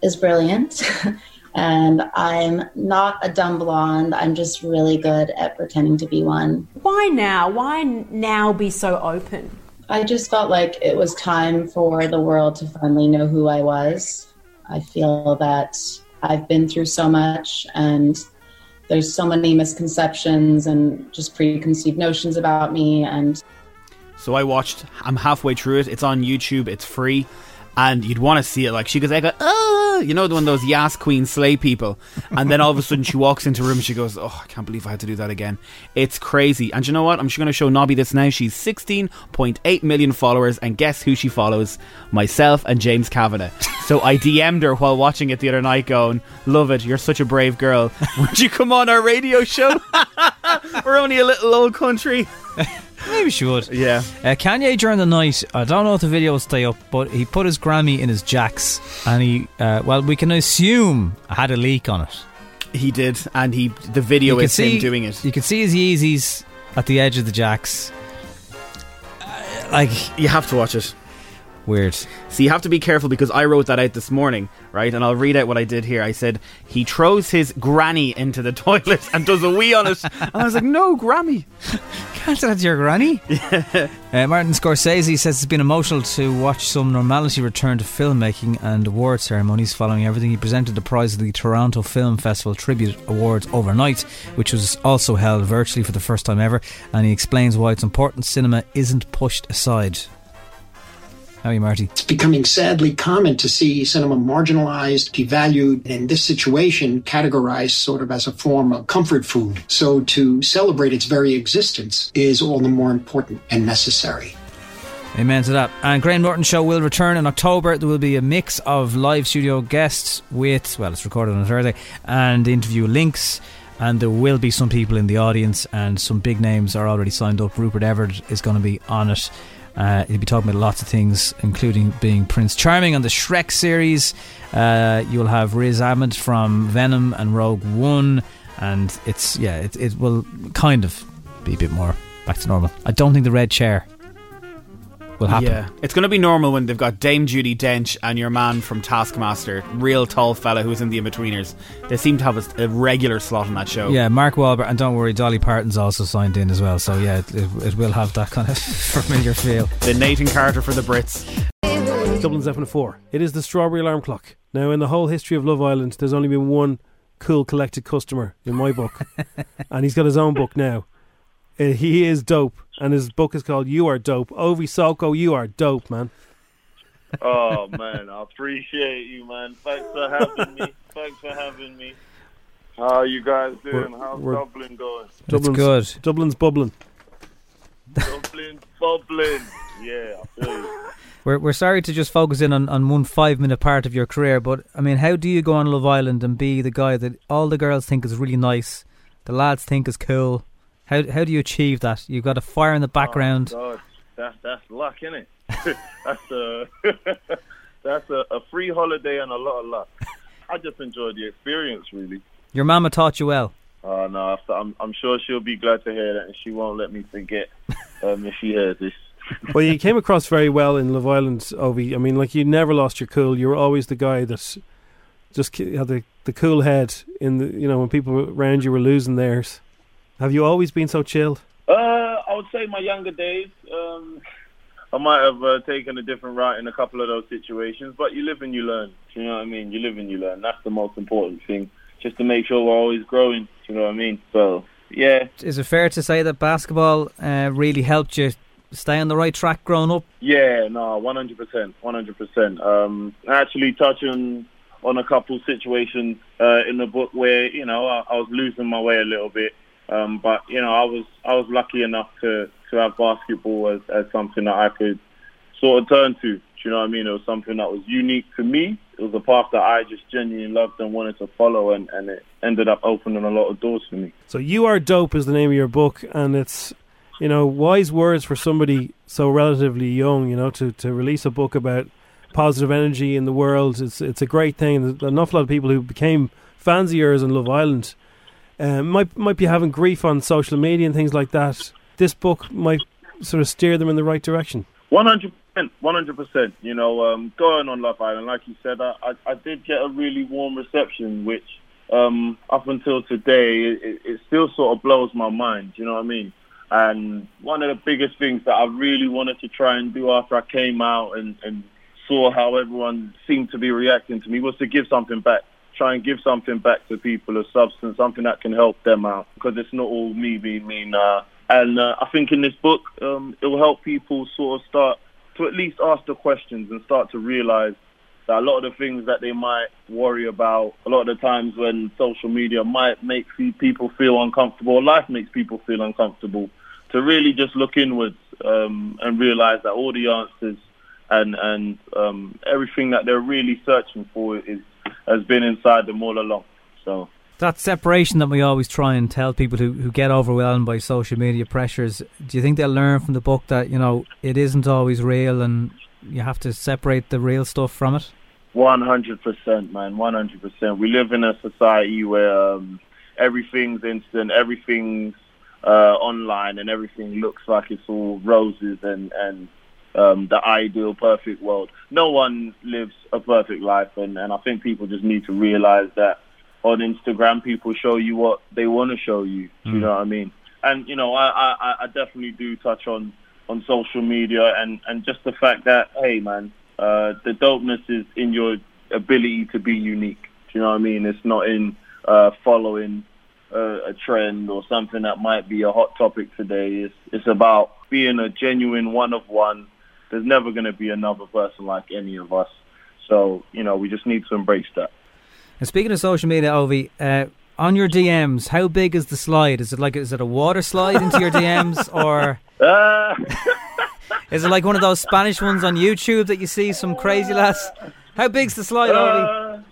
is brilliant. and I'm not a dumb blonde. I'm just really good at pretending to be one. Why now? Why now be so open? I just felt like it was time for the world to finally know who I was. I feel that I've been through so much and there's so many misconceptions and just preconceived notions about me and So I watched. I'm halfway through it. It's on YouTube. It's free, and you'd want to see it. Like she goes, "I go, oh, you know, one of those Yas Queen slay people." And then all of a sudden, she walks into a room. and She goes, "Oh, I can't believe I had to do that again." It's crazy. And you know what? I'm just going to show Nobby this now. She's 16.8 million followers, and guess who she follows? Myself and James Kavanagh. So I DM'd her while watching it the other night, going, "Love it. You're such a brave girl. Would you come on our radio show? We're only a little old country." Maybe she would. Yeah. Uh, Kanye during the night, I don't know if the video will stay up, but he put his Grammy in his jacks, and he, uh, well, we can assume had a leak on it. He did, and he the video You is him doing it. You can see his Yeezys at the edge of the jacks. Uh, like you have to watch it. Weird. So you have to be careful because I wrote that out this morning, right? And I'll read out what I did here. I said he throws his granny into the toilet and does a wee on it, and I was like, no, Grammy. Can't say that's your granny. Uh, Martin Scorsese says it's been emotional to watch some normality return to filmmaking and award ceremonies following everything. He presented the prize of the Toronto Film Festival Tribute Awards overnight, which was also held virtually for the first time ever. And he explains why it's important cinema isn't pushed aside. How are you, Marty? It's becoming sadly common to see cinema marginalized, devalued, and in this situation, categorized sort of as a form of comfort food. So to celebrate its very existence is all the more important and necessary. Amen to that. And Graham Norton Show will return in October. There will be a mix of live studio guests with, well, it's recorded on a Thursday, and interview links. And there will be some people in the audience, and some big names are already signed up. Rupert Everett is going to be on it. Uh, he'll be talking about lots of things, including being Prince Charming on the Shrek series. Uh, you'll have Riz Ahmed from Venom and Rogue One, and it's yeah, it, it will kind of be a bit more back to normal. I don't think the red chair will happen. Yeah, it's going to be normal when they've got Dame Judi Dench and your man from Taskmaster, real tall fella who's in the Inbetweeners. They seem to have a, a regular slot on that show. Yeah, Mark Wahlberg, and don't worry, Dolly Parton's also signed in as well. So yeah, it, it, it will have that kind of familiar feel. The Nathan Carter for the Brits. Dublin's FM4. It is the strawberry alarm clock. Now, in the whole history of Love Island, there's only been one cool collected customer in my book, and he's got his own book now. Uh, he is dope, and his book is called "You Are Dope." Ovie Soko, you are dope, man. Oh man, I appreciate you, man. Thanks for having me. Thanks for having me. How you guys doing? We're- How's we're- Dublin going? Dublin's, good. Dublin's bubbling. Dublin bubbling. Yeah, I. We're, we're sorry to just focus in on, on one five minute part of your career, but I mean, how do you go on Love Island and be the guy that all the girls think is really nice, the lads think is cool? How how do you achieve that? You've got a fire in the background. Oh, God, that's that's luck, innit? that's a that's a, a free holiday and a lot of luck. I just enjoyed the experience, really. Your mama taught you well. Oh no, I'm I'm sure she'll be glad to hear that, and she won't let me forget um, if she hears this. well, you came across very well in Love Island, Ovie. I mean, like you never lost your cool. You were always the guy that just had the the cool head in the you know when people around you were losing theirs. Have you always been so chilled? Uh, I would say my younger days. Um, I might have uh, taken a different route in a couple of those situations, but you live and you learn. Do you know what I mean? You live and you learn. That's the most important thing. Just to make sure we're always growing. Do you know what I mean? So yeah, Is it fair to say that basketball uh, really helped you stay on the right track growing up? Yeah, no, one hundred percent, one hundred percent. Um, actually touching on a couple situations uh, in the book where you know I, I was losing my way a little bit, um, but you know I was I was lucky enough to to have basketball as, as something that I could sort of turn to. Do you know what I mean? It was something that was unique to me. It was a path that I just genuinely loved and wanted to follow, and, and it ended up opening a lot of doors for me. So you are dope is the name of your book, and it's you know wise words for somebody so relatively young. You know to to release a book about positive energy in the world. It's it's a great thing. There's an awful lot of people who became fans of yours in Love Island um, might might be having grief on social media and things like that. This book might sort of steer them in the right direction. One hundred percent, one hundred percent. You know, um, going on Love Island, like you said, I, I, I did get a really warm reception, which um, up until today, it, it still sort of blows my mind. You know what I mean? And one of the biggest things that I really wanted to try and do after I came out and, and saw how everyone seemed to be reacting to me was to give something back. Try and give something back to people of substance, something that can help them out. Because it's not all me being me. Nah. And uh, I think in this book, um, it will help people sort of start to at least ask the questions and start to realize that a lot of the things that they might worry about, a lot of the times when social media might make people feel uncomfortable, life makes people feel uncomfortable, to really just look inwards um, and realize that all the answers and and um, everything that they're really searching for is has been inside them all along. So That separation that we always try and tell people who, who get overwhelmed by social media pressures, do you think they'll learn from the book that, you know, it isn't always real and you have to separate the real stuff from it? One hundred percent, man. One hundred percent. We live in a society where um, everything's instant, everything's uh, online, and everything looks like it's all roses and and um, the ideal perfect world. No one lives a perfect life, and and I think people just need to realize that on Instagram, people show you what they want to show you. Do You know what I mean? And you know, I, I I definitely do touch on on social media and and just the fact that hey, man, uh, the dopeness is in your ability to be unique. Do you know what I mean? It's not in uh, following uh, a trend or something that might be a hot topic today. It's it's about being a genuine one of one. There's never going to be another person like any of us. So you know, we just need to embrace that. And speaking of social media, Ovie, uh, on your DMs, how big is the slide? Is it like is it a water slide into your DMs, or Uh, is it like one of those Spanish ones on YouTube that you see some crazy lads? How big's the slide, Ovie? Uh,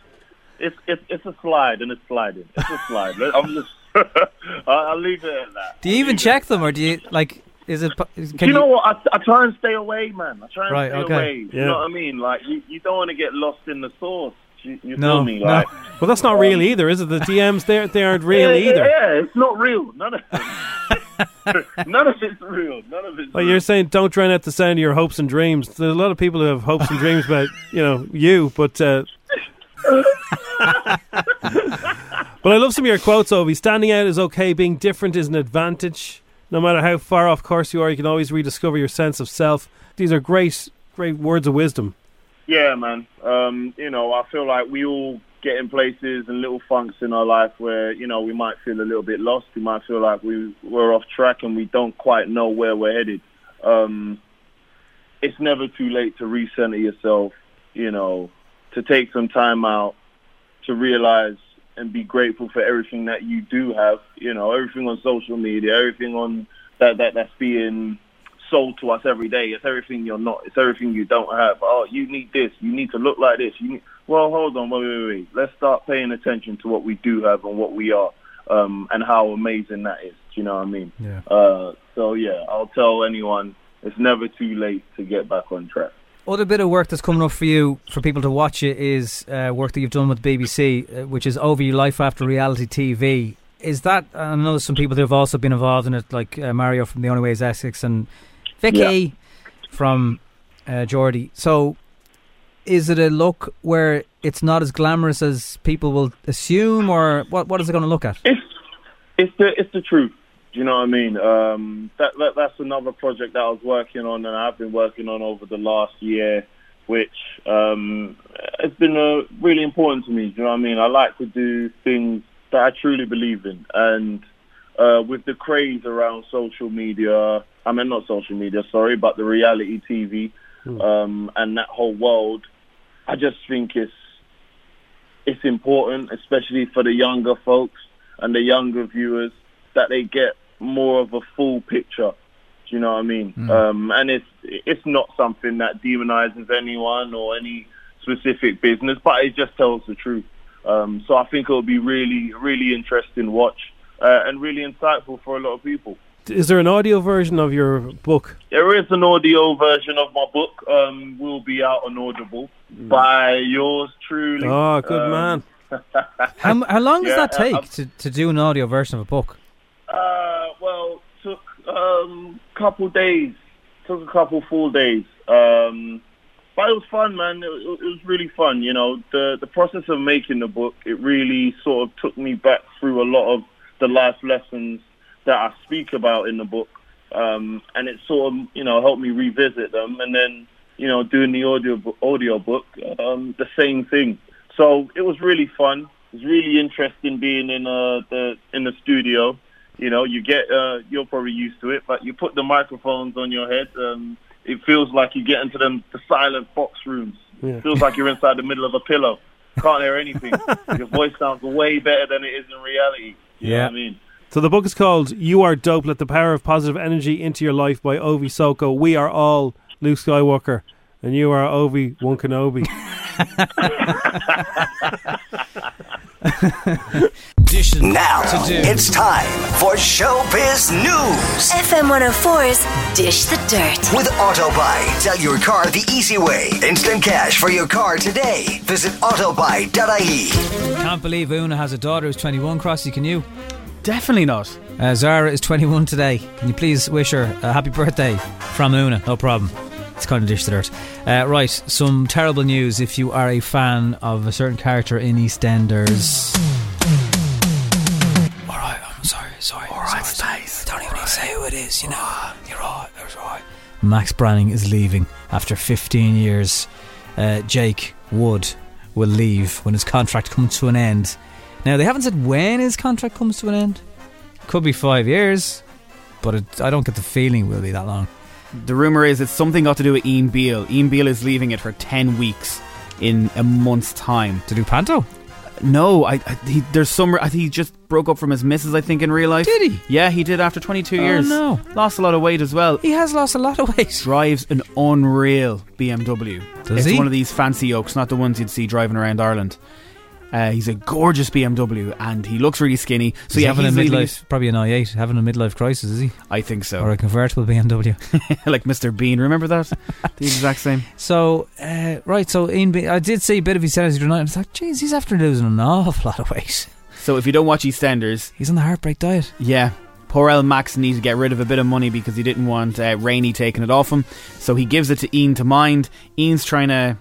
it's it's it's a slide and it's sliding. It's a slide. I'm just I'll I'll leave it at that. Do you even check them, or do you like? Is it? Can Do you know what? I, I try and stay away, man. I try and Right, stay okay. away. You know what I mean? Like you, you don't want to get lost in the sauce. You, you No, feel me? no. Well, that's not real either, is it? The DMs they they aren't real yeah, either. Yeah, it's not real. None of it. None of it's real. None of it's Well, real. you're saying don't drown out the sound of your hopes and dreams. There's a lot of people who have hopes and dreams about you know you, but uh, but I love some of your quotes. Ovie, standing out is okay. Being different is an advantage. No matter how far off course you are, you can always rediscover your sense of self. These are great, great words of wisdom. Yeah, man. Um, you know, I feel like we all get in places and little funks in our life where, you know, we might feel a little bit lost. We might feel like we, we're off track and we don't quite know where we're headed. Um, it's never too late to recenter yourself, you know, to take some time out to realize and be grateful for everything that you do have, you know, everything on social media, everything on that, that that's being sold to us every day. It's everything you're not. It's everything you don't have. Oh, you need this. You need to look like this. You need, well, hold on, wait, wait, wait. Let's start paying attention to what we do have and what we are, um, and how amazing that is. Do you know what I mean? Yeah. Uh, so yeah, I'll tell anyone it's never too late to get back on track. Other bit of work that's coming up for you for people to watch it is uh, work that you've done with BBC, uh, which is Over Your Life After Reality TV. Is that? I know there's some people who have also been involved in it, like uh, Mario from The Only Way Is Essex and Vicky Yeah. from uh, Geordie. So, is it a look where it's not as glamorous as people will assume, or what? What is it going to look at? It's it's the it's the truth. Do you know what I mean? Um, that, that that's another project that I was working on, and I've been working on over the last year, which um, has been uh, really important to me. Do you know what I mean? I like to do things that I truly believe in, and uh, with the craze around social media, I mean not social media, sorry, but the reality TV um, and that whole world, I just think it's it's important, especially for the younger folks and the younger viewers, that they get more of a full picture. Do you know what I mean? Um, and it's it's not something that demonizes anyone or any specific business, but it just tells the truth. Um, so I think it'll be really, really interesting watch uh, and really insightful for a lot of people. Is there an audio version of your book? There is an audio version of my book. Um, will be out on Audible by yours truly. Oh, good Um, man. How, how long does Yeah, that take uh, to, to do an audio version of a book? Uh, well, took um couple days. Took a couple full days. Um, but it was fun, man. It, it was really fun. You know, the the process of making the book. It really sort of took me back through a lot of the life lessons that I speak about in the book, um, and it sort of you know helped me revisit them. And then you know, doing the audio audio book, um, the same thing. So it was really fun. It was really interesting being in uh, the in the studio. You know, you get uh, you're probably used to it, but you put the microphones on your head. and it feels like you get into them the silent box rooms. Yeah. It feels like you're inside the middle of a pillow. Can't hear anything. your voice sounds way better than it is in reality. You know Yeah. what I mean? So the book is called "You Are Dope: Let the Power of Positive Energy into Your Life" by Ovie Soko. We are all Luke Skywalker, and you are Ovi One Kenobi. Now it's time for Showbiz News FM 104's Dish the Dirt. with Autobuy. Sell your car the easy way. Instant cash for your car today. Visit autobuy.ie. Can't believe Una has a daughter who's 21. Crossy, can you? Definitely not. Uh, Zara is 21 today. Can you please wish her a happy birthday from Una? No problem. Kind of dish the dirt. Uh, right, some terrible news if you are a fan of a certain character in EastEnders. Alright, I'm sorry, sorry. Alright, Space. Don't even to say who it is, you know. You're right, that's right. Max Branning is leaving after 15 years. Uh, Jake Wood will leave when his contract comes to an end. Now, they haven't said when his contract comes to an end. Could be five years, but it, I don't get the feeling it will be that long. The rumor is it's something got to do with Ian Beale. Ian Beale is leaving it for ten weeks in a month's time to do panto. No, I, I he, there's some. I think he just broke up from his missus. I think in real life. Did he? Yeah, he did after 22 Oh, years. no. lost a lot of weight as well. He has lost a lot of weight. Drives an unreal BMW. Does it's he? one of these fancy oaks, not the ones you'd see driving around Ireland. Uh, he's a gorgeous BMW, and he looks really skinny. So He's yeah, having he's a midlife, probably an i8, having a midlife crisis, is he? I think so. Or a convertible BMW. like Mr. Bean. Remember that? the exact same. So, uh, right, so Ian I did see a bit of his tennis the other night, and I thought, jeez, he's after losing an awful lot of weight. So if you don't watch EastEnders, he's on the heartbreak diet. Yeah. Poor El Max needs to get rid of a bit of money because he didn't want uh, Rainie taking it off him. So he gives it to Ian to mind. Ian's trying to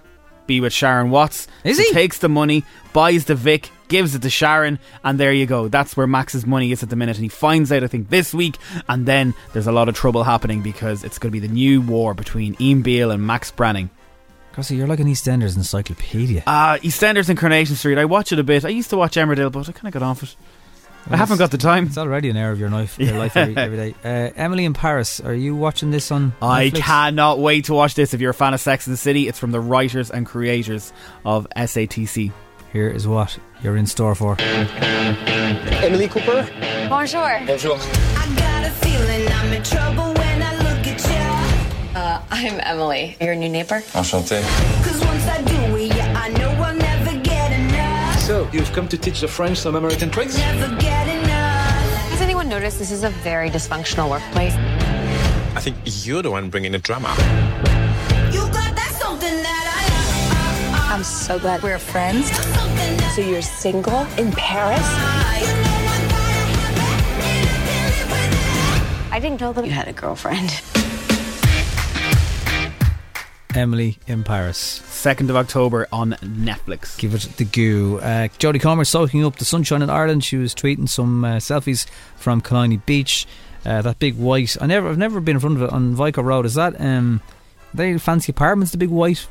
be with Sharon Watts. Is he? Takes the money, buys the Vic, gives it to Sharon, and there you go. That's where Max's money is at the minute. And he finds out, I think, this week. And then there's a lot of trouble happening because it's going to be the new war between Ian Beale and Max Branning. Crossy, you're like an EastEnders encyclopedia. Uh, EastEnders and Coronation Street. I watch it a bit. I used to watch Emmerdale, but I kind of got off it. I haven't got the time. It's already an hour of your life, your life every, every day. Uh, Emily in Paris, are you watching this on I Netflix? cannot wait to watch this. If you're a fan of Sex and the City, it's from the writers and creators of SATC. Here is what you're in store for. Emily Cooper. Bonjour. Bonjour. I got a feeling I'm in trouble when I look at you. Uh, I'm Emily. Your new neighbor? Enchanté. Cause once I do it, yeah, I know I'll never get enough. So, you've come to teach the French some American tricks? Never get enough. Has anyone noticed this is a very dysfunctional workplace? I think you're the one bringing the drama. You got that something that I'm so glad we're friends. So you're single in Paris? I didn't know that you had a girlfriend. Emily in Paris. 2nd of October on Netflix. Give it the goo. Uh, Jodie Comer soaking up the sunshine in Ireland. She was tweeting some uh, selfies from Killiney Beach. Uh, that big white. I never, I've never been in front of it on Vico Road. Is that um, they fancy apartments? The big white,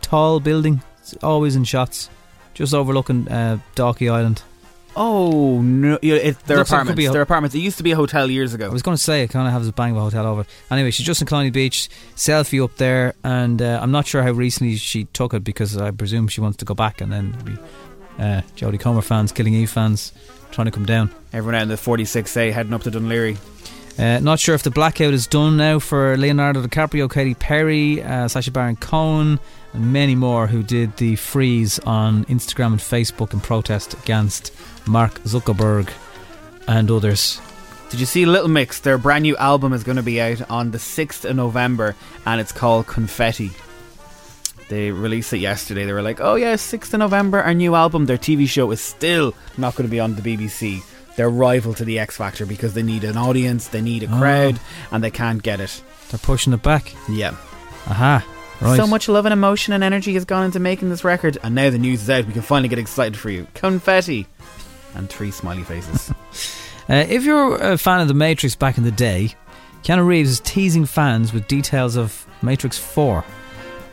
tall building. It's always in shots, just overlooking uh, Island. Oh no! Yeah, it, they're Looks like it could apartments. be a- they're apartments. It used to be a hotel years ago. I was going to say it kind of has a bang of a hotel over. it. Anyway, she's just in Killiney Beach, selfie up there, and uh, I'm not sure how recently she took it because I presume she wants to go back, and then be uh, Jodie Comer fans, Killing Eve fans, trying to come down. Everyone out in the 46A heading up to Dún Laoghaire. Uh, not sure if the blackout is done now for Leonardo DiCaprio, Katy Perry, uh, Sacha Baron Cohen, and many more who did the freeze on Instagram and Facebook in protest against Mark Zuckerberg and others. Did you see Little Mix? Their brand new album is going to be out on the 6th of November and it's called Confetti. They released it yesterday. They were like, oh yeah, 6th of November, our new album. Their TV show is still not going to be on the BBC. They're rival to the X Factor because they need an audience, they need a Oh. crowd, and they can't get it. They're pushing it back. Yeah. Aha. Right. So much love and emotion and energy has gone into making this record, and now the news is out. We can finally get excited for you. Confetti! And three smiley faces. Uh, if you're a fan of The Matrix back in the day, Keanu Reeves is teasing fans with details of Matrix 4.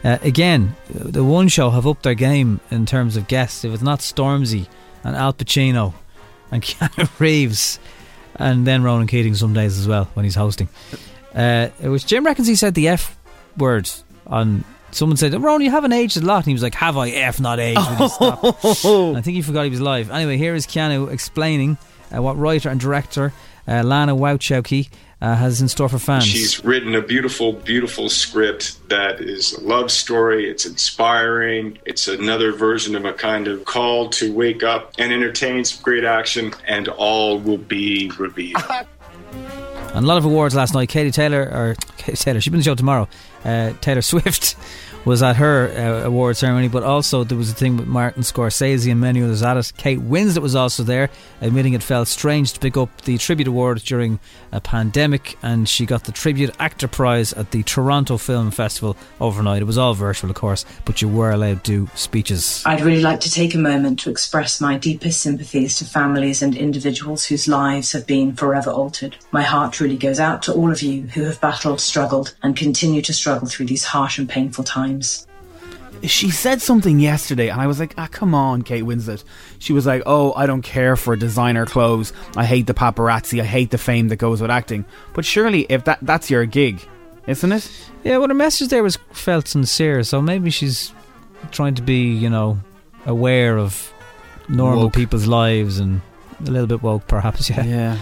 Uh, again, the One Show have upped their game in terms of guests. If it's not Stormzy and Al Pacino and Keanu Reeves, and then Ronan Keating some days as well when he's hosting. Uh, it was Jim reckons he said the F word on. Someone said, "Ron, you haven't aged a lot." And he was like, "Have I F not aged?" Will stop?" I think he forgot he was live. Anyway, here is Keanu explaining uh, what writer and director uh, Lana Wachowski uh, has in store for fans. She's written a beautiful, beautiful script that is a love story. It's inspiring. It's another version of a kind of call to wake up and entertain some great action, and all will be revealed. And a lot of awards last night. Katie Taylor, or Katie Taylor, she's been on the show tomorrow. Uh, Taylor Swift was at her uh, award ceremony, but also there was a thing with Martin Scorsese and many others at it. Kate Winslet was also there, admitting it felt strange to pick up the tribute award during a pandemic, and she got the tribute actor prize at the Toronto Film Festival overnight. It was all virtual, of course, but you were allowed to do speeches. I'd really like to take a moment to express my deepest sympathies to families and individuals whose lives have been forever altered. My heart truly goes out to all of you who have battled, struggled, and continue to struggle through these harsh and painful times. she said something yesterday, and I was like, ah, come on, Kate Winslet. She was like, oh, I don't care for designer clothes. I hate the paparazzi. I hate the fame that goes with acting. But surely, if that that's your gig, isn't it? Yeah, well, her message there was felt sincere, so maybe she's trying to be, you know, aware of normal Woke. people's lives and a little bit woke, perhaps. Yeah. Yeah.